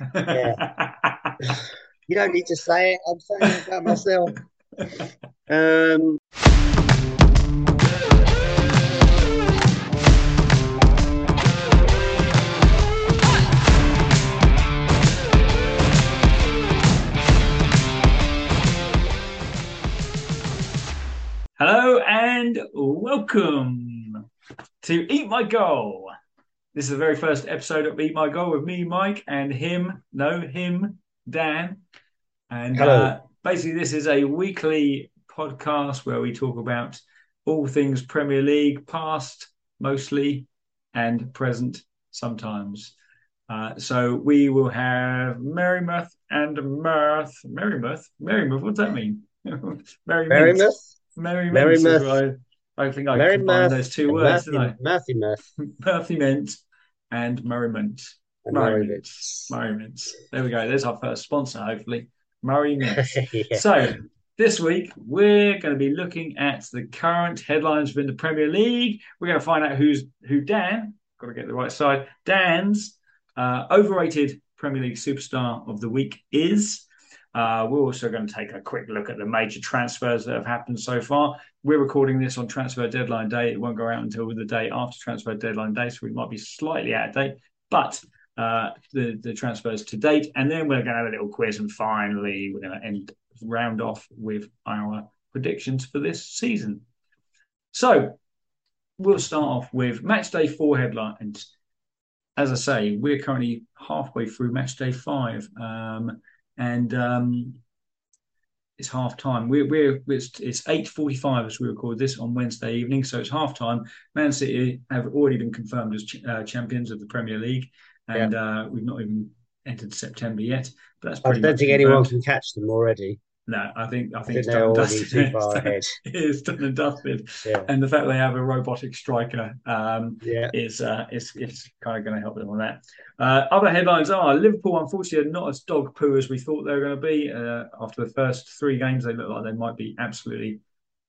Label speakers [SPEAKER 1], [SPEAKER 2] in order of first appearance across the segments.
[SPEAKER 1] Yeah. You don't need to say it. I'm saying it about myself. Um,
[SPEAKER 2] Hello and welcome to Eat My Goal. This is the very first episode of Eat My Goal with me, Mike, and him, no, him, Dan. And uh, basically, this is a weekly podcast where we talk about all things Premier League, past mostly, and present sometimes. Uh, so we will have Merrymouth and Mirth. Merrymouth? Merrymouth, what does that mean? Merry
[SPEAKER 1] Merrymouth,
[SPEAKER 2] Merry
[SPEAKER 1] Merry
[SPEAKER 2] Mint. is
[SPEAKER 1] Mirth.
[SPEAKER 2] I, I think I
[SPEAKER 1] Merry
[SPEAKER 2] combined those two words,
[SPEAKER 1] Murphy,
[SPEAKER 2] didn't
[SPEAKER 1] Murphy Mirth,
[SPEAKER 2] Murphy Mint and Merriment.
[SPEAKER 1] and
[SPEAKER 2] Murray
[SPEAKER 1] Merry
[SPEAKER 2] Murray Mint. There we go. There's our first sponsor, hopefully. Murray Mint.
[SPEAKER 1] yeah.
[SPEAKER 2] So this week we're going to be looking at the current headlines within the Premier League. We're going to find out who's who Dan. Got to get the right side. Dan's uh, overrated Premier League superstar of the week is. Uh, we're also going to take a quick look at the major transfers that have happened so far. We're recording this on transfer deadline day. It won't go out until the day after transfer deadline day, so we might be slightly out of date. But uh, the the transfers to date, and then we're going to have a little quiz, and finally we're going to end round off with our predictions for this season. So we'll start off with match day four headlines. As I say, we're currently halfway through match day five, um, and um, it's half time. We're, we're it's, it's eight forty five as we record this on Wednesday evening, so it's half time. Man City have already been confirmed as ch- uh, champions of the Premier League, and uh, we've not even entered September yet. But that's
[SPEAKER 1] I don't think anyone can catch them already.
[SPEAKER 2] No, I think I think it's done and dusted. it's done and dusted,
[SPEAKER 1] Yeah,
[SPEAKER 2] and the fact they have a robotic striker um,
[SPEAKER 1] yeah.
[SPEAKER 2] is uh, is is kind of going to help them on that. Uh, other headlines are Liverpool, unfortunately, are not as dog poo as we thought they were going to be. Uh, after the first three games, they looked like they might be absolutely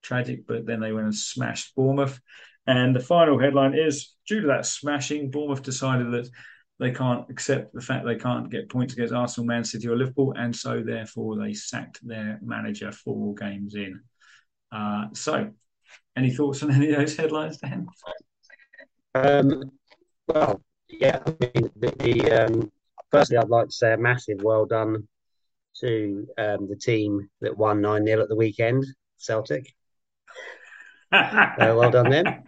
[SPEAKER 2] tragic, but then they went and smashed Bournemouth. And the final headline is due to that smashing, Bournemouth decided that they can't accept the fact they can't get points against Arsenal, Man City, or Liverpool, and so therefore they sacked their manager four games in. Uh, so, any thoughts on any of those headlines, Dan?
[SPEAKER 1] Um, well, yeah. I mean, the, the um, firstly, I'd like to say a massive well done to um, the team that won nine 0 at the weekend, Celtic. Uh, well done then.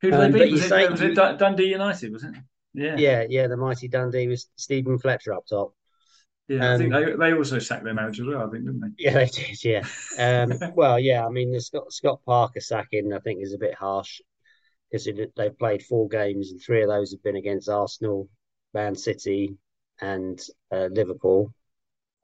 [SPEAKER 2] Who did
[SPEAKER 1] Um,
[SPEAKER 2] they beat? Was it,
[SPEAKER 1] say
[SPEAKER 2] was it Dundee United? Was it? Yeah,
[SPEAKER 1] Yeah, yeah. The mighty Dundee with Steven Fletcher up top.
[SPEAKER 2] yeah. I think
[SPEAKER 1] Um,
[SPEAKER 2] they, they also sacked their manager as well. I think, didn't they?
[SPEAKER 1] Yeah, they did. Yeah. Um, well, yeah. I mean, the Scott Scott Parker sacking, I think, is a bit harsh because they've played four games and three of those have been against Arsenal, Man City, and uh, Liverpool,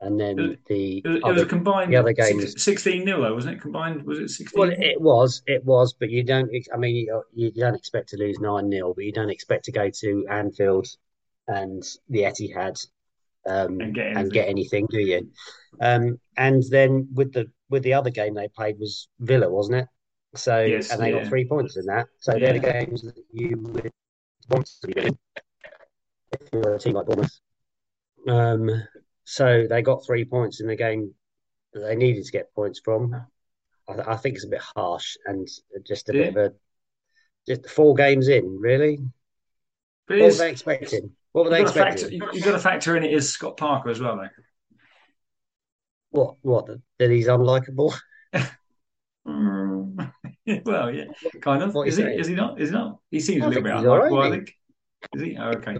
[SPEAKER 1] and then
[SPEAKER 2] It-
[SPEAKER 1] the
[SPEAKER 2] It was, it
[SPEAKER 1] other.
[SPEAKER 2] was a combined
[SPEAKER 1] the other games-
[SPEAKER 2] 16 0, though, wasn't it? Combined, was it 16?
[SPEAKER 1] Well, it was, it was, but you don't. I mean, you, you don't expect to lose nine 0 but you don't expect to go to Anfield and the Etihad um,
[SPEAKER 2] And get
[SPEAKER 1] and
[SPEAKER 2] anything.
[SPEAKER 1] get anything, do you? Um, and then with the with the other game they played was Villa, wasn't it? So
[SPEAKER 2] Yes,
[SPEAKER 1] and they
[SPEAKER 2] yeah.
[SPEAKER 1] got three points in that. So they're the games that you would want to be doing if you're a team like Bournemouth. Um, so they got three points in the game that they needed to get points from. I, I think it's a bit harsh and just a
[SPEAKER 2] Yeah.
[SPEAKER 1] bit of a just four games in, really.
[SPEAKER 2] But
[SPEAKER 1] What were they expecting? What were they
[SPEAKER 2] you've got, to factor,
[SPEAKER 1] expecting?
[SPEAKER 2] you- you've got to factor in it is Scott Parker as well, though.
[SPEAKER 1] What? What? That he's unlikable?
[SPEAKER 2] Mm. well, yeah, kind of.
[SPEAKER 1] What
[SPEAKER 2] Is he?
[SPEAKER 1] saying?
[SPEAKER 2] Is he not? Is he not? He seems
[SPEAKER 1] I
[SPEAKER 2] a little bit unlikable,
[SPEAKER 1] right,
[SPEAKER 2] I think. Is he? Oh, okay.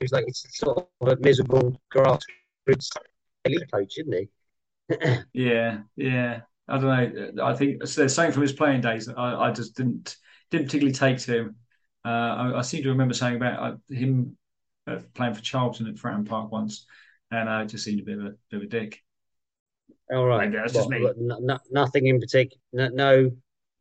[SPEAKER 1] He's like it's sort of a miserable grassroots elite coach, isn't he?
[SPEAKER 2] Yeah, yeah. I don't know. I think so there's something from his playing days that I, I just didn't didn't particularly take to him. Uh, I, I seem to remember saying about uh, him uh, playing for Charlton at Fratton Park once, and I just seemed a bit of a bit of a dick.
[SPEAKER 1] All right.
[SPEAKER 2] Maybe that's just me.
[SPEAKER 1] no, no- nothing in particular. No, no,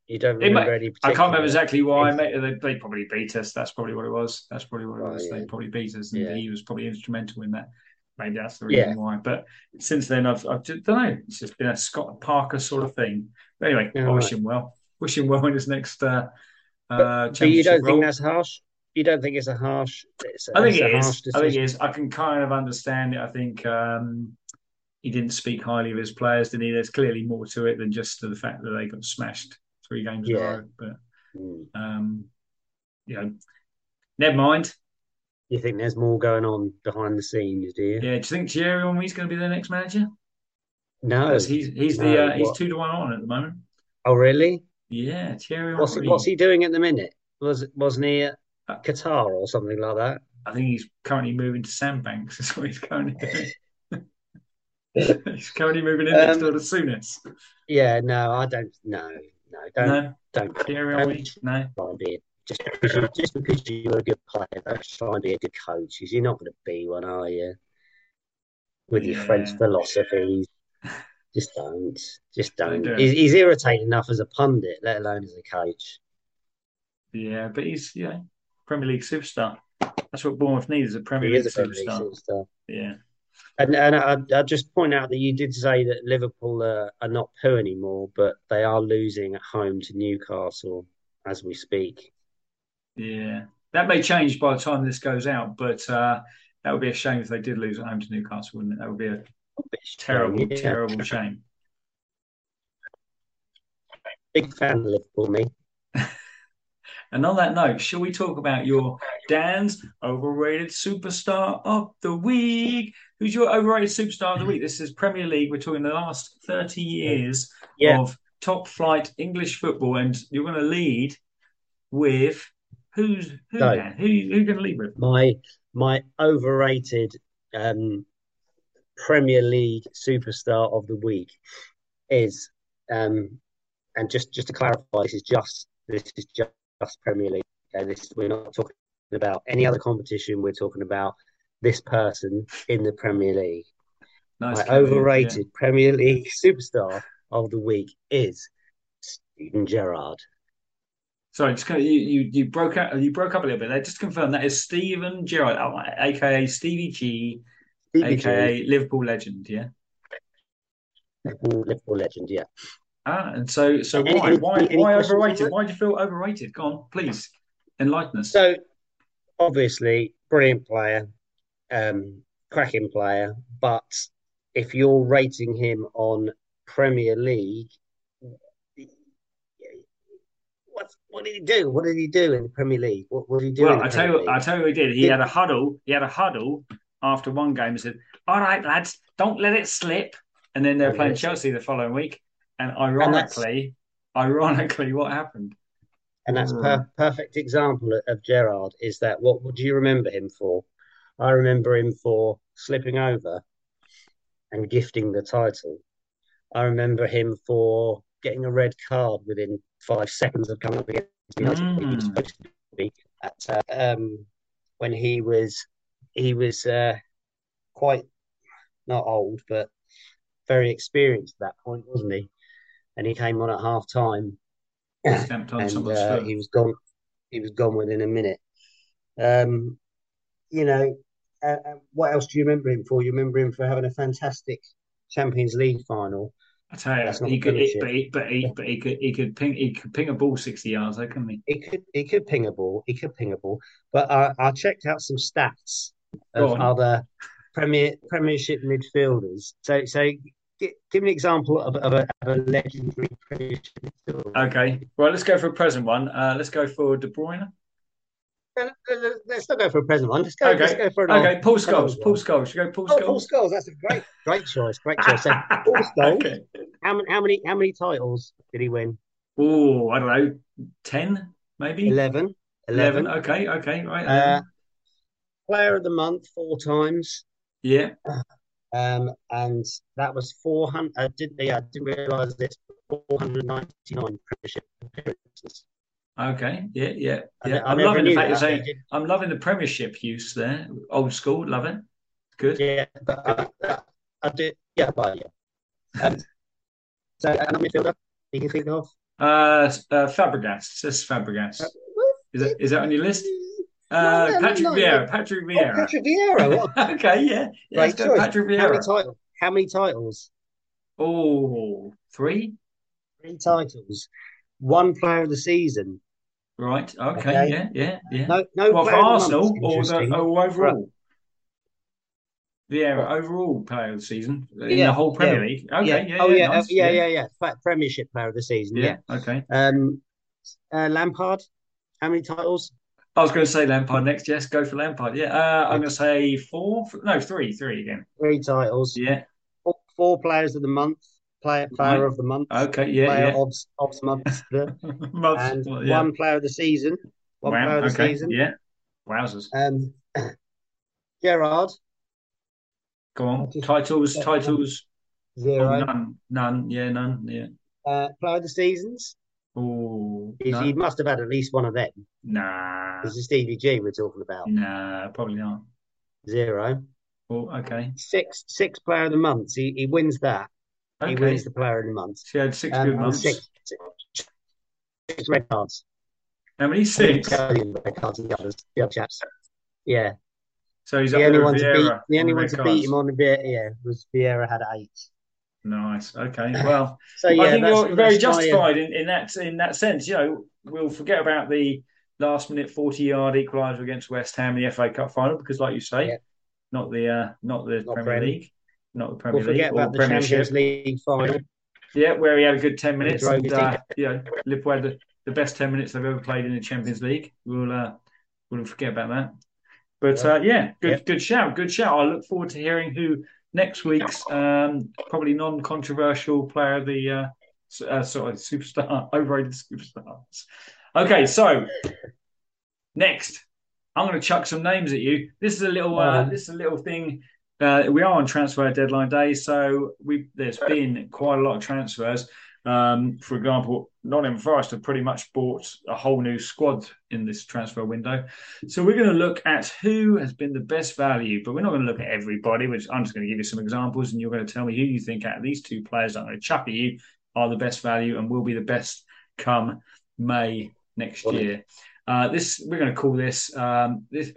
[SPEAKER 1] you don't remember
[SPEAKER 2] may-
[SPEAKER 1] any
[SPEAKER 2] I can't remember exactly why. Mate, they, they probably beat us. That's probably what it was. That's probably what it was. They
[SPEAKER 1] yeah.
[SPEAKER 2] probably beat us, and
[SPEAKER 1] Yeah.
[SPEAKER 2] he was probably instrumental in that. Maybe that's the reason
[SPEAKER 1] Yeah.
[SPEAKER 2] why. But since then, I've, I've just don't know. It's just been a Scott Parker sort of thing. But anyway,
[SPEAKER 1] Yeah,
[SPEAKER 2] I wish
[SPEAKER 1] right.
[SPEAKER 2] him well. Wish him well in his next uh, uh,
[SPEAKER 1] But you don't
[SPEAKER 2] role.
[SPEAKER 1] think that's harsh? you don't think it's a harsh? It's,
[SPEAKER 2] I think
[SPEAKER 1] it's a
[SPEAKER 2] it
[SPEAKER 1] harsh.
[SPEAKER 2] I think it is. I can kind of understand it. I think um, he didn't speak highly of his players, did he? There's clearly more to it than just the fact that they got smashed three games in a row. But
[SPEAKER 1] Mm.
[SPEAKER 2] um, you know, never mind.
[SPEAKER 1] You think there's more going on behind the scenes, do you?
[SPEAKER 2] Yeah, do you think Thierry Henry's going to be the next manager?
[SPEAKER 1] No.
[SPEAKER 2] He's he's the uh, he's two to one on at the moment.
[SPEAKER 1] Oh, really?
[SPEAKER 2] Yeah, Thierry
[SPEAKER 1] What's what's he doing at the minute? Was wasn't he at
[SPEAKER 2] Uh,
[SPEAKER 1] Qatar or something like that?
[SPEAKER 2] I think he's currently moving to Sandbanks. That's what he's currently doing. he's currently moving in next
[SPEAKER 1] Um,
[SPEAKER 2] door to Souness.
[SPEAKER 1] Yeah, no, I don't. No, no, don't,
[SPEAKER 2] No,
[SPEAKER 1] don't
[SPEAKER 2] Thierry Henry. No.
[SPEAKER 1] Try and be just because you just because you're a good player. Don't try and be a good coach. 'cause You're not going to be one, are you? With your French
[SPEAKER 2] Yeah.
[SPEAKER 1] philosophies, just don't, just
[SPEAKER 2] Don't
[SPEAKER 1] don't. He's, he's irritating enough as a pundit, let alone as a coach.
[SPEAKER 2] Yeah, but he's you know Premier League superstar. That's what Bournemouth needs is a Premier
[SPEAKER 1] He
[SPEAKER 2] League
[SPEAKER 1] is a Premier League
[SPEAKER 2] superstar.
[SPEAKER 1] superstar.
[SPEAKER 2] Yeah.
[SPEAKER 1] And and I, I just point out that you did say that Liverpool are, are not poo anymore, but they are losing at home to Newcastle as we speak.
[SPEAKER 2] Yeah. That may change by the time this goes out, but uh, that would be a shame if they did lose at home to Newcastle, wouldn't it? That would be a terrible,
[SPEAKER 1] Yeah.
[SPEAKER 2] terrible shame.
[SPEAKER 1] Big fan of Liverpool, me.
[SPEAKER 2] And on that note, shall we talk about your Dan's overrated superstar of the week? Who's your overrated superstar of the week? This is Premier League. We're talking the last 30 years
[SPEAKER 1] Yeah.
[SPEAKER 2] of top flight English football, and you're going to lead with who's who? Dan? Who who you going to leave with?
[SPEAKER 1] My my overrated um, Premier League superstar of the week is, um, and just just to clarify, this is just this is just, Premier League. Okay, this we're not talking about any other competition. We're talking about this person in the Premier League.
[SPEAKER 2] Nice,
[SPEAKER 1] My overrated Premier League superstar of the week is Steven Gerrard.
[SPEAKER 2] Sorry, just kind of, you, you you broke up you broke up a little bit there. Just to confirm that is Steven Gerrard, oh, aka Stevie G,
[SPEAKER 1] Stevie G,
[SPEAKER 2] aka Liverpool legend. Yeah.
[SPEAKER 1] Liverpool, Liverpool legend, yeah.
[SPEAKER 2] Ah, and so so
[SPEAKER 1] Any-
[SPEAKER 2] why
[SPEAKER 1] any-
[SPEAKER 2] why
[SPEAKER 1] any
[SPEAKER 2] why overrated? Why do you feel overrated? Go on, please enlighten us.
[SPEAKER 1] So, obviously, brilliant player, um, cracking player. But if you're rating him on Premier League, what what did he do? What did he do in the Premier League? What, what did he do?
[SPEAKER 2] well, I tell you,
[SPEAKER 1] Premier
[SPEAKER 2] I tell you, what he did. He had a huddle. He had a huddle after one game and said, "All right, lads, don't let it slip." And then they're
[SPEAKER 1] Don't
[SPEAKER 2] playing
[SPEAKER 1] let.
[SPEAKER 2] Chelsea the following week, and
[SPEAKER 1] that's-
[SPEAKER 2] ironically, ironically, what happened?
[SPEAKER 1] And that's
[SPEAKER 2] Mm.
[SPEAKER 1] per perfect example of, of Gerrard. Is that what? What do you remember him for? I remember him for slipping over and gifting the title. I remember him for getting a red card within five seconds of coming up against the United. He was
[SPEAKER 2] Mm.
[SPEAKER 1] supposed to be at, uh, um, when he was he was uh, quite not old, but very experienced at that point, wasn't he? And he came on at half time and uh, he was gone. He was gone within a minute. Um, you know, uh, uh, what else do you remember him for? You remember him for having a fantastic Champions League final.
[SPEAKER 2] I tell you, he could, but he, but he, but he could, he could ping, he could ping a ball sixty yards, though, couldn't he?
[SPEAKER 1] He could, he could ping a ball. He could ping a ball. But I, I checked out some stats of other Premier Premiership midfielders. So, so give, give me an example of, of, a, of a legendary Premiership midfielder.
[SPEAKER 2] Okay, well, let's go for a present one. Uh, let's go for De Bruyne.
[SPEAKER 1] Let's not go for a present one. Let's go.
[SPEAKER 2] Okay.
[SPEAKER 1] Let's go for an
[SPEAKER 2] Okay, Paul Scholes. Paul. Scholes. You go Paul
[SPEAKER 1] Oh, Paul
[SPEAKER 2] Scholes.
[SPEAKER 1] Scholes. That's a great, great choice. Great choice. So, Paul Scholes.
[SPEAKER 2] okay.
[SPEAKER 1] How many, how many, how many titles did he win?
[SPEAKER 2] Oh, I don't know, ten maybe.
[SPEAKER 1] 11.
[SPEAKER 2] 11.
[SPEAKER 1] 11.
[SPEAKER 2] Okay, okay, right.
[SPEAKER 1] Uh, Player of the month four times.
[SPEAKER 2] yeah.
[SPEAKER 1] Um, and that was 400. I didn't, yeah, I didn't realize this. 499 Premiership appearances.
[SPEAKER 2] Okay. Yeah. Yeah. Yeah.
[SPEAKER 1] I
[SPEAKER 2] I'm loving the fact you're
[SPEAKER 1] that.
[SPEAKER 2] saying. I'm loving the Premiership use there. Old school. Love it. Good.
[SPEAKER 1] Yeah, but I, I did. Yeah, but yeah. Um, so, another midfielder you can think of?
[SPEAKER 2] Uh, uh Fabregas. Says Fabregas. Is that is that on your list? Uh,
[SPEAKER 1] no, no,
[SPEAKER 2] Patrick
[SPEAKER 1] no,
[SPEAKER 2] Vieira. Patrick
[SPEAKER 1] Oh,
[SPEAKER 2] Vieira.
[SPEAKER 1] Patrick Vieira.
[SPEAKER 2] Okay. Yeah. yeah go
[SPEAKER 1] choice. How many
[SPEAKER 2] Vieira.
[SPEAKER 1] titles? How many titles?
[SPEAKER 2] Oh, three.
[SPEAKER 1] Three titles. One player of the season.
[SPEAKER 2] Right. Okay.
[SPEAKER 1] Okay.
[SPEAKER 2] Yeah. Yeah. Yeah.
[SPEAKER 1] No, no
[SPEAKER 2] Well, for
[SPEAKER 1] player of the
[SPEAKER 2] Arsenal or the oh, overall? Yeah, overall player of the season in
[SPEAKER 1] Yeah,
[SPEAKER 2] the whole Premier
[SPEAKER 1] yeah,
[SPEAKER 2] League. Okay.
[SPEAKER 1] yeah.
[SPEAKER 2] Yeah.
[SPEAKER 1] Oh
[SPEAKER 2] yeah.
[SPEAKER 1] yeah,
[SPEAKER 2] nice.
[SPEAKER 1] yeah, yeah, yeah. Fa- Premiership player of the season.
[SPEAKER 2] Yeah.
[SPEAKER 1] Yeah.
[SPEAKER 2] Okay.
[SPEAKER 1] Um, uh, Lampard. How many titles?
[SPEAKER 2] I was going to say Lampard next. Yes, go for Lampard. Yeah. Uh, I'm going to say four. No, three. Three again.
[SPEAKER 1] Three titles.
[SPEAKER 2] Yeah.
[SPEAKER 1] Four, four players of the month. Player player
[SPEAKER 2] Right.
[SPEAKER 1] of the month.
[SPEAKER 2] Okay. Yeah.
[SPEAKER 1] player
[SPEAKER 2] Yeah.
[SPEAKER 1] of of. Month- and
[SPEAKER 2] well, yeah.
[SPEAKER 1] one player of the season. One
[SPEAKER 2] Wow.
[SPEAKER 1] player of the
[SPEAKER 2] Okay.
[SPEAKER 1] season.
[SPEAKER 2] Yeah. Wowzers.
[SPEAKER 1] Um, Gerrard
[SPEAKER 2] Go on. Titles. Titles. Oh,
[SPEAKER 1] zero.
[SPEAKER 2] none. None. Yeah. None. Yeah.
[SPEAKER 1] Uh, player of the seasons.
[SPEAKER 2] Oh.
[SPEAKER 1] He
[SPEAKER 2] No.
[SPEAKER 1] must have had at least one of them.
[SPEAKER 2] Nah.
[SPEAKER 1] This is Stevie G we're talking about.
[SPEAKER 2] Nah. Probably not.
[SPEAKER 1] Zero.
[SPEAKER 2] Oh. Okay.
[SPEAKER 1] Six six player of the month. He he wins that. He wins the player of the month.
[SPEAKER 2] She had six
[SPEAKER 1] Um,
[SPEAKER 2] good months.
[SPEAKER 1] six, six, six red cards.
[SPEAKER 2] How many? Six.
[SPEAKER 1] Red cards. The others, the other chaps. Yeah.
[SPEAKER 2] So he's
[SPEAKER 1] The
[SPEAKER 2] up
[SPEAKER 1] only one to beat. The only one to beat him on the bit. Yeah, was Vieira had eight.
[SPEAKER 2] Nice. Okay. Well,
[SPEAKER 1] So yeah,
[SPEAKER 2] I think you're very justified in, in that in that sense. You know, we'll forget about the last minute forty yard equaliser against West Ham in the FA Cup final because, like you say,
[SPEAKER 1] Yeah.
[SPEAKER 2] not the uh, not the
[SPEAKER 1] Not
[SPEAKER 2] Premier
[SPEAKER 1] Prem.
[SPEAKER 2] League, not the Premier
[SPEAKER 1] We'll
[SPEAKER 2] League or
[SPEAKER 1] about the. Champions League final.
[SPEAKER 2] Yeah, where he had a good ten minutes, and uh, you know, Liverpool had the, the best ten minutes they've ever played in the Champions League. We'll uh, we'll forget about that. But
[SPEAKER 1] Yeah.
[SPEAKER 2] uh, yeah, good good shout, good shout. I look forward to hearing who next week's um, probably non-controversial player of the uh, uh, sorry superstar overrated superstars. Okay, so next I'm going to chuck some names at you. This is a little uh, this is a little thing. Uh, we are on transfer deadline day, so we there's been quite a lot of transfers. Um, for example, Nottingham Forest have pretty much bought a whole new squad in this transfer window. So we're going to look at who has been the best value, but we're not going to look at everybody. Which I'm just going to give you some examples, and you're going to tell me who you think out of these two players that I'm going to chuck at you are the best value and will be the best come May next year. Uh, this we're going to call this um, this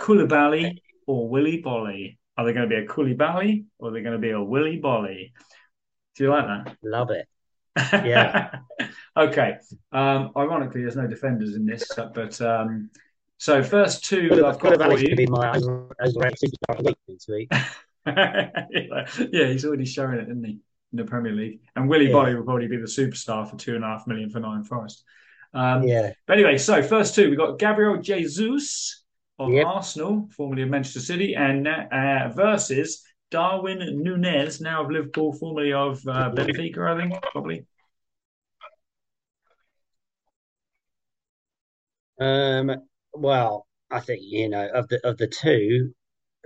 [SPEAKER 2] Koulibaly or Willy Bolly. Are they going to be a Koulibaly or are they going to be a Willy Bolly? Do you like that?
[SPEAKER 1] Love it.
[SPEAKER 2] Yeah. okay. Um, ironically, there's no defenders in this, but um, so first two I've got for you.
[SPEAKER 1] been my over- overrated superstar of the week this week.
[SPEAKER 2] yeah, he's already showing it, isn't he, in the Premier League? And Willy
[SPEAKER 1] Yeah.
[SPEAKER 2] Bolly will probably be the superstar for two and a half million for Nine Forest. Um,
[SPEAKER 1] Yeah.
[SPEAKER 2] But anyway, so first two, we've got Gabriel Jesus of
[SPEAKER 1] Yep.
[SPEAKER 2] Arsenal, formerly of Manchester City, and uh, versus Darwin Nunez, now of Liverpool, formerly of uh, Benfica, I think, probably.
[SPEAKER 1] Um, well, I think you know of the of the two,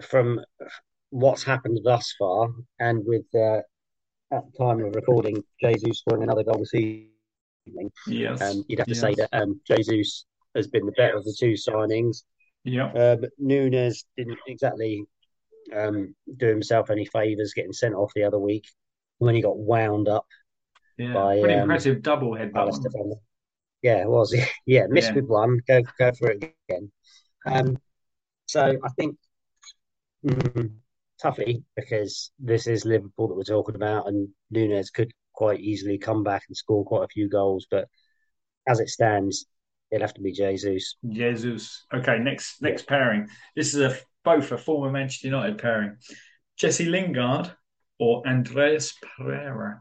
[SPEAKER 1] from what's happened thus far, and with uh, at the time of recording, Jesus scoring another goal this evening,
[SPEAKER 2] Yes.
[SPEAKER 1] um, you'd have to
[SPEAKER 2] yes.
[SPEAKER 1] say that um, Jesus has been the better of the two signings.
[SPEAKER 2] Yeah.
[SPEAKER 1] Uh, but Nunez didn't exactly um, do himself any favours getting sent off the other week when he got wound up
[SPEAKER 2] Yeah.
[SPEAKER 1] by,
[SPEAKER 2] Pretty
[SPEAKER 1] um,
[SPEAKER 2] impressive double head
[SPEAKER 1] Palace
[SPEAKER 2] button.
[SPEAKER 1] defender. Yeah, it was. Yeah, missed
[SPEAKER 2] Yeah.
[SPEAKER 1] with one. Go go for it again. Um, so I think mm, toughly because this is Liverpool that we're talking about, and Nunez could quite easily come back and score quite a few goals. But as it stands, it'll have to be Jesus.
[SPEAKER 2] Jesus. Okay, next next pairing. This is a both a former Manchester United pairing. Jesse Lingard or Andreas Pereira.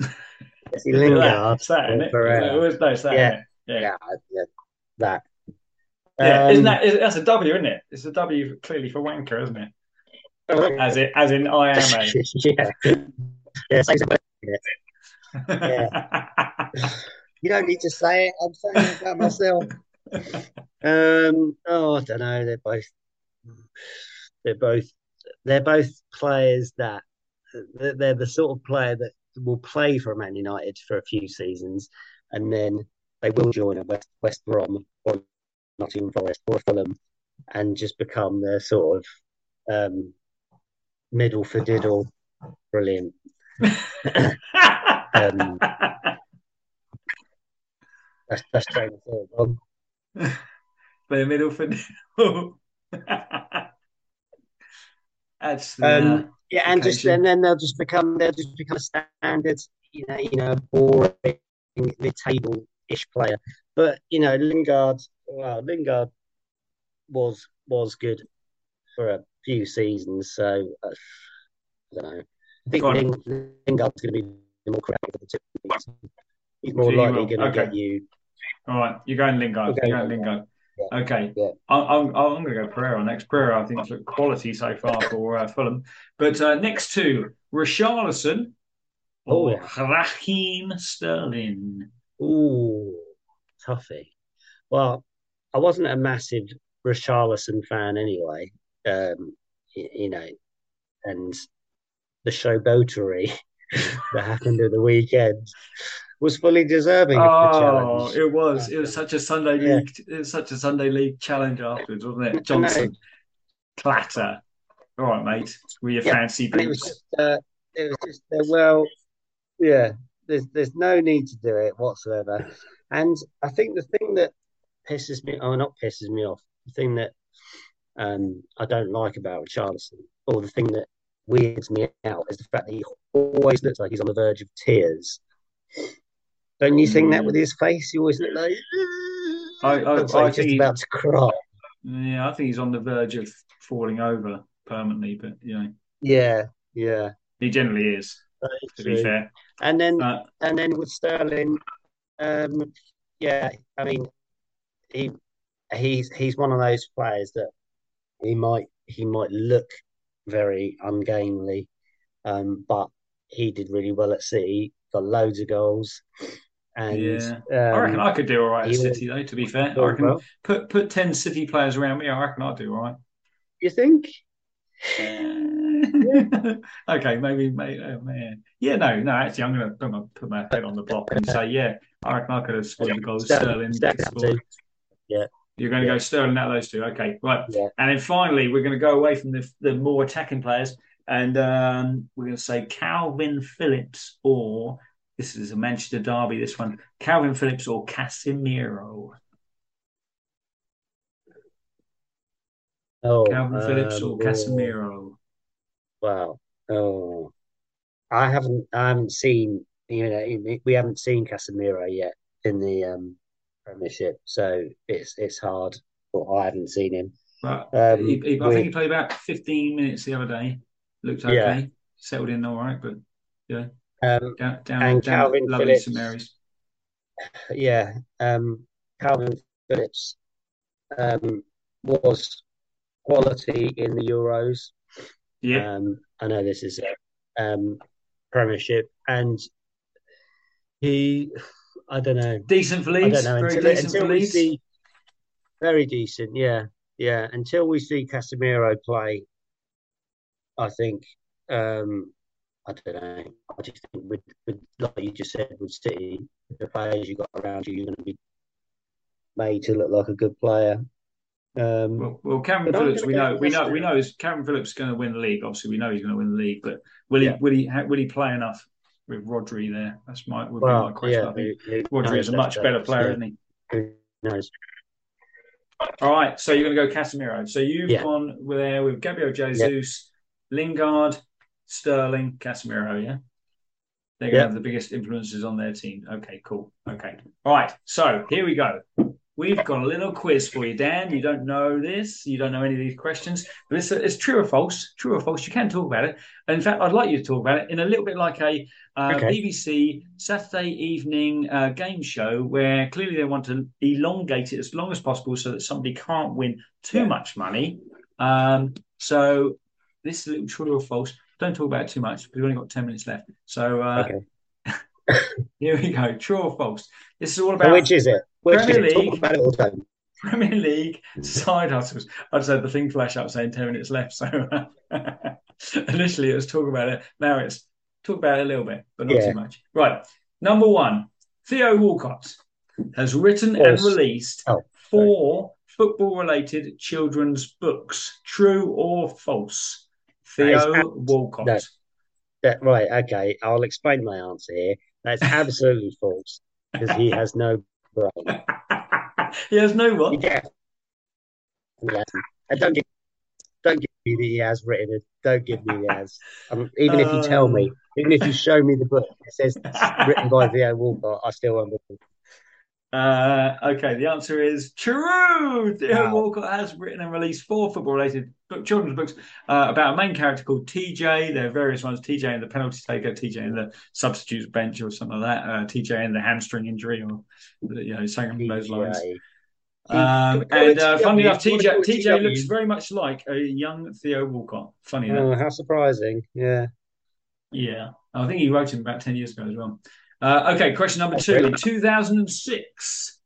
[SPEAKER 1] Jesse Lingard.
[SPEAKER 2] It's that, isn't it?
[SPEAKER 1] Pereira.
[SPEAKER 2] It was- no, that,
[SPEAKER 1] Yeah.
[SPEAKER 2] Yeah.
[SPEAKER 1] Yeah, yeah, that.
[SPEAKER 2] Yeah,
[SPEAKER 1] Um,
[SPEAKER 2] isn't that is, that's a W, isn't it? It's a W clearly for wanker, isn't it? As it as in I am a.
[SPEAKER 1] yeah, yeah, something. You don't need to say it. I'm saying it about myself. Um, oh, I don't know. They're both, they're both, they're both players that they're, the sort of player that will play for Man United for a few seasons, and then they will join a West West Brom or Nottingham Forest or Fulham, and just become the sort of um, middle for diddle. Brilliant. Um, That's that's train of thought.
[SPEAKER 2] Play middle for That's the,
[SPEAKER 1] Um, yeah, and just and then they'll just become they'll just become a standard, you know, you know, boring mid-table ish player. But you know, Lingard, well, Lingard was was good for a few seasons. So uh, I don't know. I think Ling, Lingard's going to be more credible for the two. He's more likely going to okay. get you.
[SPEAKER 2] All right, you're going Lingard. You're going Lingard. Yeah. Okay, yeah. I'm, I'm, I'm going to go Pereira next. Pereira, I think, it's quality so far for uh, Fulham. But uh, next two, Richarlison oh. Raheem Sterling.
[SPEAKER 1] Ooh, toughie. Well, I wasn't a massive Richarlison fan anyway. Um, you, you know, and the showboatery that happened at the weekend was fully deserving
[SPEAKER 2] oh, it was. It was such a Sunday yeah. league. It was such a Sunday league challenge afterwards, wasn't it? Johnson, clatter. All right, mate. Were your yeah. fancy
[SPEAKER 1] boots? It was just, uh, it was just uh, well, yeah. There's there's no need to do it whatsoever, and I think the thing that pisses me, oh, not pisses me off, the thing that um, I don't like about Richarlison, or the thing that weirds me out, is the fact that he always looks like he's on the verge of tears. Don't you think that with his face? He always look like,
[SPEAKER 2] I, I,
[SPEAKER 1] looks like
[SPEAKER 2] I
[SPEAKER 1] he's just about to cry.
[SPEAKER 2] Yeah, I think he's on the verge of falling over permanently, but you know.
[SPEAKER 1] Yeah, yeah.
[SPEAKER 2] He generally is, to true. be fair.
[SPEAKER 1] And then, uh, and then with Sterling, um, yeah, I mean, he he's he's one of those players that he might he might look very ungainly, um, but he did really well at City. Got loads of goals. And
[SPEAKER 2] yeah, um, I reckon I could do all right at City though. To be fair, I reckon well. put put ten City players around me. I reckon I'd do all right.
[SPEAKER 1] You think?
[SPEAKER 2] okay, maybe, maybe, oh man, yeah, no, no. Actually, I'm gonna, put my head on the block and say, yeah, I reckon I could have scored the goals. Sterling, Sterling
[SPEAKER 1] yeah.
[SPEAKER 2] You're going to yeah. go Sterling out of those two, okay? Right, yeah. and then finally, we're going to go away from the the more attacking players, and um, we're going to say Kalvin Phillips or this is a Manchester derby. This one, Kalvin Phillips or Casemiro.
[SPEAKER 1] Oh,
[SPEAKER 2] Kalvin um, Phillips or Casemiro.
[SPEAKER 1] Wow. Oh, I haven't. I haven't seen. You know, we haven't seen Casemiro yet in the um, Premiership, so it's it's hard. But I haven't seen him.
[SPEAKER 2] But um, he, he, I think he played about fifteen minutes the other day. Looked okay, yeah. settled in all right, but yeah.
[SPEAKER 1] Um, down, down, and down Kalvin Phillips,
[SPEAKER 2] Mary's.
[SPEAKER 1] Yeah, um, Kalvin Phillips um, was quality in the Euros.
[SPEAKER 2] Yeah,
[SPEAKER 1] um, I know this is a um, Premiership, and he, I don't know,
[SPEAKER 2] decent for Leeds. Very until, decent until Leeds. See,
[SPEAKER 1] very decent, yeah, yeah. Until we see Casemiro play, I think um, I don't know. I just think with, with like you just said with City, the players you got around you, you're going to be made to look like a good player. Um,
[SPEAKER 2] well, well, Cameron Phillips, we know, we know, we know, is Cameron Phillips going to win the league? Obviously, we know he's going to win the league, but will yeah. he, will he, will he play enough with Rodri there? That's my, would well, be my question. Yeah, I think Rodri is a much better player, isn't he?
[SPEAKER 1] Who knows?
[SPEAKER 2] All right, so you're going to go Casemiro. So you've yeah. gone there with Gabriel Jesus, Lingard, Sterling, Casemiro, yeah? They're going to have the biggest influences on their team. Okay, cool. Okay. All right. So here we go. We've got a little quiz for you, Dan. You don't know this. You don't know any of these questions. But it's, it's true or false. True or false. You can talk about it. And in fact, I'd like you to talk about it in a little bit like a uh, okay. BBC Saturday evening uh, game show where clearly they want to elongate it as long as possible so that somebody can't win too yeah. much money. Um, so this is a little true or false. Don't talk about it too much. We've only got 10 minutes left. So uh, okay. here we go. True or false? This is all about.
[SPEAKER 1] which is it? Which
[SPEAKER 2] Premier
[SPEAKER 1] is
[SPEAKER 2] League.
[SPEAKER 1] About it all the time.
[SPEAKER 2] Premier League side hustles. I just had the thing flash up saying 10 minutes left. So initially it was talk about it. Now it's talk about it a little bit, but not yeah. too much. Right. Number one, Theo Walcott has written false. and released oh, four football related children's books. True or false? Theo Walcott. No,
[SPEAKER 1] that, right, okay. I'll explain my answer here. That's absolutely false because he has no brain.
[SPEAKER 2] he has no what?
[SPEAKER 1] Yeah. yeah. don't give, don't give me that he has written it. Don't give me the has. Um, even if you tell me, even if you show me the book, it says it's written by Theo Walcott, I still won't believe.
[SPEAKER 2] Uh, okay, the answer is true. Theo
[SPEAKER 1] Wow.
[SPEAKER 2] Walcott has written and released four football-related book, children's books uh, about a main character called TJ. There are various ones: TJ and the penalty taker, TJ and the substitutes bench, or something like that. Uh, TJ and the hamstring injury, or you know, something along those lines. Um, and uh, funny enough,
[SPEAKER 1] Do you wanna
[SPEAKER 2] TJ TJ looks very much like a young Theo Walcott. Funny that.
[SPEAKER 1] Oh, how surprising! Yeah.
[SPEAKER 2] Yeah, I think he wrote him about 10 years ago as well. Uh, okay, question number two. In 2006,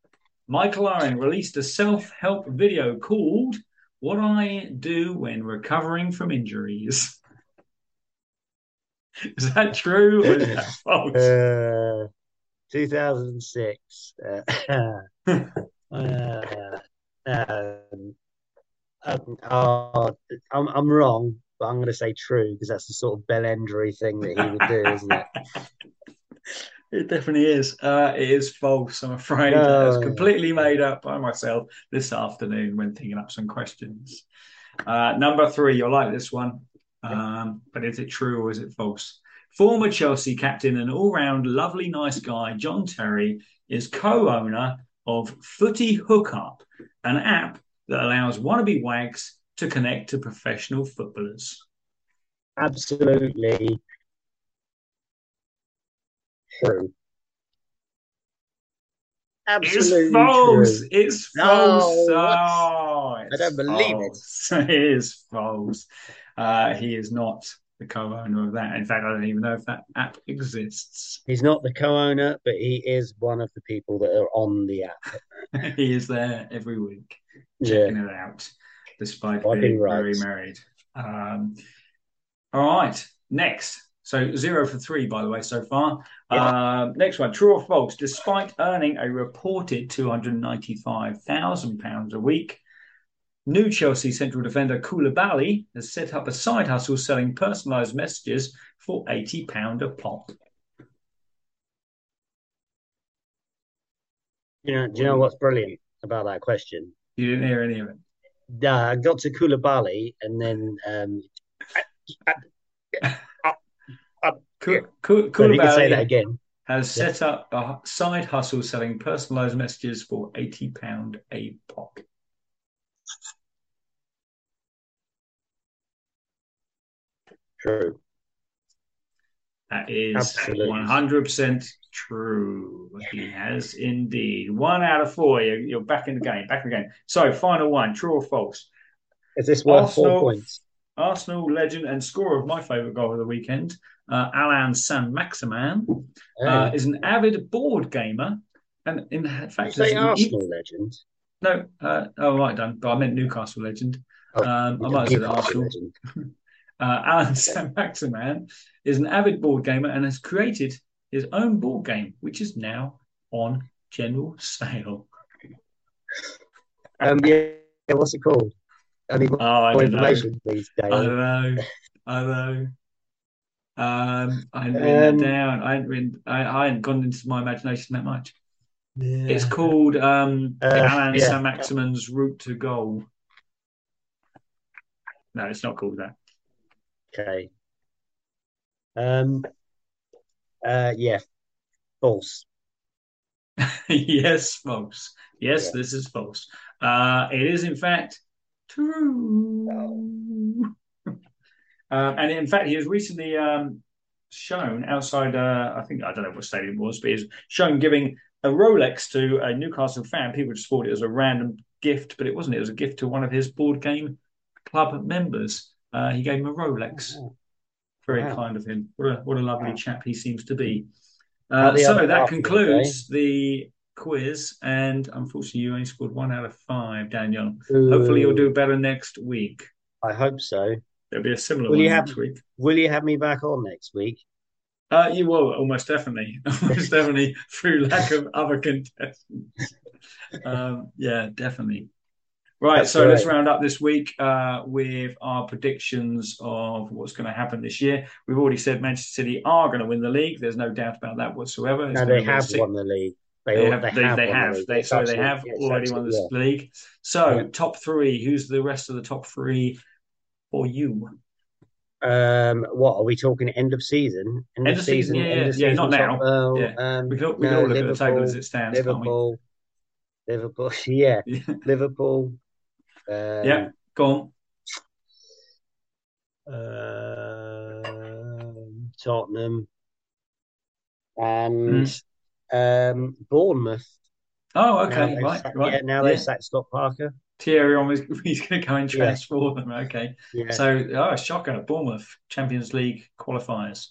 [SPEAKER 2] Michael Owen released a self help video called What I Do When Recovering from Injuries. Is that true or is that false?
[SPEAKER 1] Uh, 2006. Uh, uh, um, um, oh, I'm I'm wrong, but I'm going to say true because that's the sort of Bellendry thing that he would do, isn't it?
[SPEAKER 2] It definitely is. Uh, it is false, I'm afraid.
[SPEAKER 1] No.
[SPEAKER 2] was completely made up by myself this afternoon when thinking up some questions. Uh, number three, you'll like this one. Um, but is it true or is it false? Former Chelsea captain and all round lovely, nice guy, John Terry, is co owner of Footy Hookup, an app that allows wannabe wags to connect to professional footballers.
[SPEAKER 1] Absolutely true. Absolutely
[SPEAKER 2] it's false.
[SPEAKER 1] true.
[SPEAKER 2] It's false.
[SPEAKER 1] what?
[SPEAKER 2] Oh, it's
[SPEAKER 1] I don't believe it.
[SPEAKER 2] false. it. It is false. Uh, he is not the co-owner of that. In fact, I don't even know if that app exists.
[SPEAKER 1] He's not the co-owner, but he is one of the people that are on the app.
[SPEAKER 2] he is there every week
[SPEAKER 1] Yeah.
[SPEAKER 2] checking it out, despite
[SPEAKER 1] Swiping
[SPEAKER 2] being
[SPEAKER 1] right.
[SPEAKER 2] very married. Um, all right, next. So zero for three, by the way, so far. Um, next one, true or false? Despite earning a reported two hundred ninety-five thousand pounds a week, new Chelsea central defender Koulibaly has set up a side hustle selling personalised messages for eighty pound a pop.
[SPEAKER 1] You know, do you know what's brilliant about that question?
[SPEAKER 2] You didn't hear any of it.
[SPEAKER 1] Uh, I got to Koulibaly and then um, Well, you can say that again.
[SPEAKER 2] has
[SPEAKER 1] Yeah.
[SPEAKER 2] set up a side hustle selling personalised messages for eighty pound a pop.
[SPEAKER 1] True.
[SPEAKER 2] That is one hundred percent true. He has indeed one out of four. You're, you're back in the game. Back in the game. So final one: true or false?
[SPEAKER 1] Is this worth
[SPEAKER 2] Arsenal-
[SPEAKER 1] four points?
[SPEAKER 2] Arsenal legend and scorer of my favourite goal of the weekend, uh, Allan Saint-Maximin, uh, is an avid board gamer, and in
[SPEAKER 1] you
[SPEAKER 2] fact,
[SPEAKER 1] say Arsenal legend.
[SPEAKER 2] No, uh, oh, right done. But I meant Newcastle legend.
[SPEAKER 1] Oh,
[SPEAKER 2] um, I might have said Arsenal. Uh, Allan Saint-Maximin is an avid board gamer and has created his own board game, which is now on general sale.
[SPEAKER 1] Um, yeah, what's it called? I need
[SPEAKER 2] Oh, I
[SPEAKER 1] more
[SPEAKER 2] don't know.
[SPEAKER 1] information, please,
[SPEAKER 2] I don't know. I don't know. Um, I hadn't written
[SPEAKER 1] Um,
[SPEAKER 2] that down. I hadn't written, I, I hadn't gone into my imagination that much.
[SPEAKER 1] Yeah.
[SPEAKER 2] It's called um,
[SPEAKER 1] Uh,
[SPEAKER 2] Allan
[SPEAKER 1] yeah.
[SPEAKER 2] Saint-Maximin's Route to Goal. No, it's not called that.
[SPEAKER 1] Okay. Um. Uh. Yeah. False.
[SPEAKER 2] yes, false. Yes,
[SPEAKER 1] Yeah.
[SPEAKER 2] this is false. Uh, it is, in fact, true. Um, and in fact, he was recently um, shown outside, uh, I think, I don't know what stadium it was, but he was shown giving a Rolex to a Newcastle fan. People just thought it was a random gift, but it wasn't. It was a gift to one of his board game club members. Uh, he gave him a Rolex. Very
[SPEAKER 1] Wow.
[SPEAKER 2] kind of him. What a, what a lovely chap he seems to be. Uh, so that concludes the quiz, and unfortunately, you only scored one out of five, Daniel. Hopefully, you'll do better next week.
[SPEAKER 1] I hope so.
[SPEAKER 2] There'll be a similar
[SPEAKER 1] Will
[SPEAKER 2] one
[SPEAKER 1] you have-
[SPEAKER 2] next week.
[SPEAKER 1] Will you have me back on next week?
[SPEAKER 2] Uh, you will almost definitely, almost definitely through lack of other contestants. Um, yeah, definitely. Right,
[SPEAKER 1] That's
[SPEAKER 2] so let's round up this week uh, with our predictions of what's going to happen this year. We've already said Manchester City are going to win the league. There's no doubt about that whatsoever. It's
[SPEAKER 1] No, they
[SPEAKER 2] to be a
[SPEAKER 1] have
[SPEAKER 2] six-
[SPEAKER 1] won the league.
[SPEAKER 2] They have. They, they
[SPEAKER 1] won the
[SPEAKER 2] have. They sorry, they have already won
[SPEAKER 1] this
[SPEAKER 2] the league. So
[SPEAKER 1] Yeah.
[SPEAKER 2] top three. Who's the rest of the top three for you?
[SPEAKER 1] Um, what are we talking? End of season?
[SPEAKER 2] End of season, yeah,
[SPEAKER 1] end
[SPEAKER 2] yeah.
[SPEAKER 1] of
[SPEAKER 2] Yeah, not now. Yeah.
[SPEAKER 1] um,
[SPEAKER 2] We can, all- we can
[SPEAKER 1] no,
[SPEAKER 2] all look at the table as it stands, can't we?
[SPEAKER 1] Liverpool, Liverpool, yeah,
[SPEAKER 2] Yeah.
[SPEAKER 1] Liverpool. Um,
[SPEAKER 2] yeah, on.
[SPEAKER 1] um, Tottenham, and um, Bournemouth.
[SPEAKER 2] Oh, okay, right,
[SPEAKER 1] sacked-
[SPEAKER 2] right.
[SPEAKER 1] Yeah, now
[SPEAKER 2] Yeah.
[SPEAKER 1] they've sacked Scott Parker.
[SPEAKER 2] Thierry on, he's going to go and
[SPEAKER 1] Yeah.
[SPEAKER 2] transform them. Okay.
[SPEAKER 1] Yeah.
[SPEAKER 2] So, oh, shocker! Bournemouth Champions League qualifiers.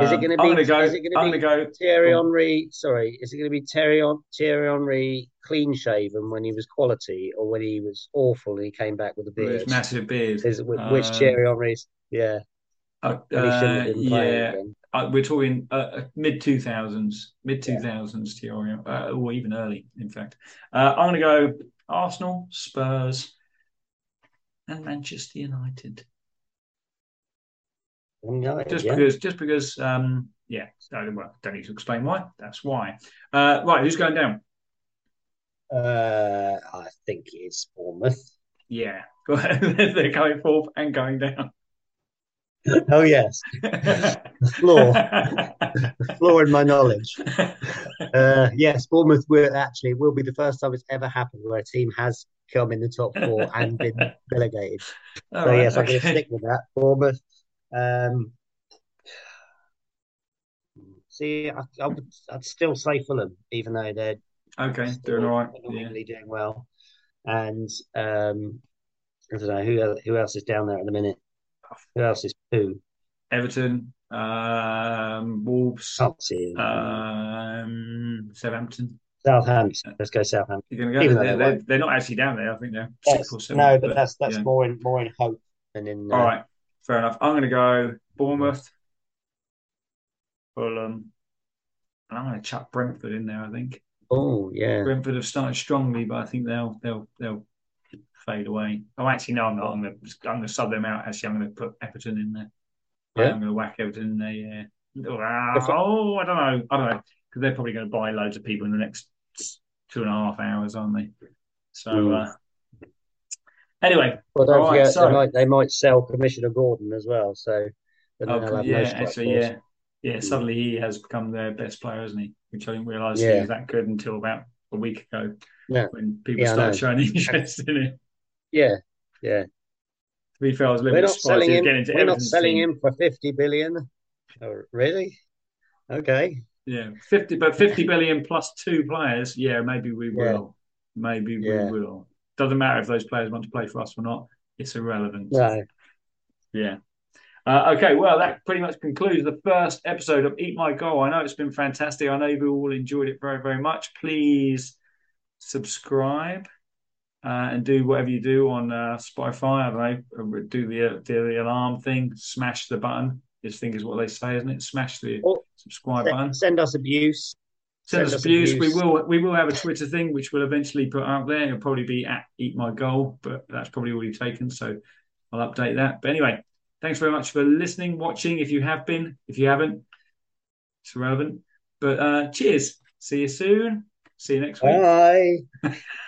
[SPEAKER 1] Is it
[SPEAKER 2] Um,
[SPEAKER 1] gonna
[SPEAKER 2] I'm
[SPEAKER 1] be-
[SPEAKER 2] gonna go.
[SPEAKER 1] is it
[SPEAKER 2] I'm gonna go.
[SPEAKER 1] Thierry. Henry, sorry, is it going to be Thierry, Thierry Henry clean shaven when he was quality or when he was awful and he came back with a
[SPEAKER 2] With
[SPEAKER 1] beard?
[SPEAKER 2] his massive beard.
[SPEAKER 1] Is, which,
[SPEAKER 2] Um,
[SPEAKER 1] Thierry Henry's? Yeah,
[SPEAKER 2] Uh,
[SPEAKER 1] and he shouldn't have
[SPEAKER 2] uh, yeah,
[SPEAKER 1] again.
[SPEAKER 2] Uh, we're talking uh, mid two thousands, mid two thousands Thierry, uh, or even early, in fact. Uh, I'm gonna go Arsenal, Spurs, and Manchester United.
[SPEAKER 1] United,
[SPEAKER 2] Just
[SPEAKER 1] yeah.
[SPEAKER 2] because, just because, um, yeah. So, well, don't need to explain why. That's why. Uh, right, who's going down?
[SPEAKER 1] Uh, I think it's Bournemouth.
[SPEAKER 2] Yeah, they're going forth and going down.
[SPEAKER 1] Oh yes, the floor, the floor in my knowledge. Uh, yes, Bournemouth will actually will be the first time it's ever happened where a team has come in the top four and been relegated.
[SPEAKER 2] All
[SPEAKER 1] So
[SPEAKER 2] right,
[SPEAKER 1] yes, I'm going to stick with that. Bournemouth. Um, see, I, I would, I'd still say Fulham, even though they're
[SPEAKER 2] Okay, doing all right. Yeah.
[SPEAKER 1] doing well. And um, I don't know who else, who else is down there at the minute. Who else is who?
[SPEAKER 2] Everton, um, Wolves, um, Southampton.
[SPEAKER 1] Southampton. Let's go Southampton.
[SPEAKER 2] You're going to go. They're,
[SPEAKER 1] they
[SPEAKER 2] they're,
[SPEAKER 1] won't.
[SPEAKER 2] they're not actually down there. I think they're or seventh.
[SPEAKER 1] no, but that's that's
[SPEAKER 2] yeah.
[SPEAKER 1] more in more in hope than in. Uh,
[SPEAKER 2] All right, fair enough. I'm going to go Bournemouth, Fulham, and I'm going to chuck Brentford in there. I think
[SPEAKER 1] Oh yeah.
[SPEAKER 2] Brentford have started strongly, but I think they'll they'll they'll fade away. Oh, actually, no, I'm not. I'm going to I'm going to sub them out. Actually, I'm going to put Everton in there.
[SPEAKER 1] Yeah.
[SPEAKER 2] I'm going to whack Everton in there. Yeah. Oh, I don't know. I don't know because they're probably going to buy loads of people in the next two and a half hours, aren't they? So
[SPEAKER 1] Mm.
[SPEAKER 2] uh, anyway,
[SPEAKER 1] Well, don't
[SPEAKER 2] All right,
[SPEAKER 1] forget
[SPEAKER 2] so-
[SPEAKER 1] they might they might sell Commissioner Gordon as well. So
[SPEAKER 2] Oh, yeah, actually, yeah, yeah. Suddenly he has become their best player, hasn't he? Which I didn't realise he was that good until about a week ago
[SPEAKER 1] Yeah.
[SPEAKER 2] when people
[SPEAKER 1] Yeah,
[SPEAKER 2] started showing interest in it.
[SPEAKER 1] Yeah, yeah.
[SPEAKER 2] To be fair, I was a little
[SPEAKER 1] We're
[SPEAKER 2] bit
[SPEAKER 1] not selling him.
[SPEAKER 2] getting into
[SPEAKER 1] We're not selling
[SPEAKER 2] team.
[SPEAKER 1] him for fifty billion. Oh, really? Okay.
[SPEAKER 2] Yeah, fifty, but fifty billion plus two players. Yeah, maybe we
[SPEAKER 1] Yeah.
[SPEAKER 2] will. Maybe
[SPEAKER 1] Yeah.
[SPEAKER 2] we will. Doesn't matter if those players want to play for us or not. It's irrelevant.
[SPEAKER 1] No.
[SPEAKER 2] Yeah. Uh, okay, well, that pretty much concludes the first episode of Eat My Goal. I know it's been fantastic. I know you've all enjoyed it very, very much. Please subscribe uh, and do whatever you do on uh, Spotify. I don't know, do the, do the alarm thing, smash the button. This thing is what they say, isn't it? Smash the
[SPEAKER 1] Or
[SPEAKER 2] subscribe
[SPEAKER 1] send,
[SPEAKER 2] button.
[SPEAKER 1] send us abuse.
[SPEAKER 2] Send us
[SPEAKER 1] send us
[SPEAKER 2] abuse. We will we will have a Twitter thing which we'll eventually put out there. It'll probably be at Eat My Goal, but that's probably already taken, so I'll update that. But anyway, thanks very much for listening, watching. If you have been, if you haven't, it's irrelevant. But uh cheers. See you soon. See you next week.
[SPEAKER 1] Bye.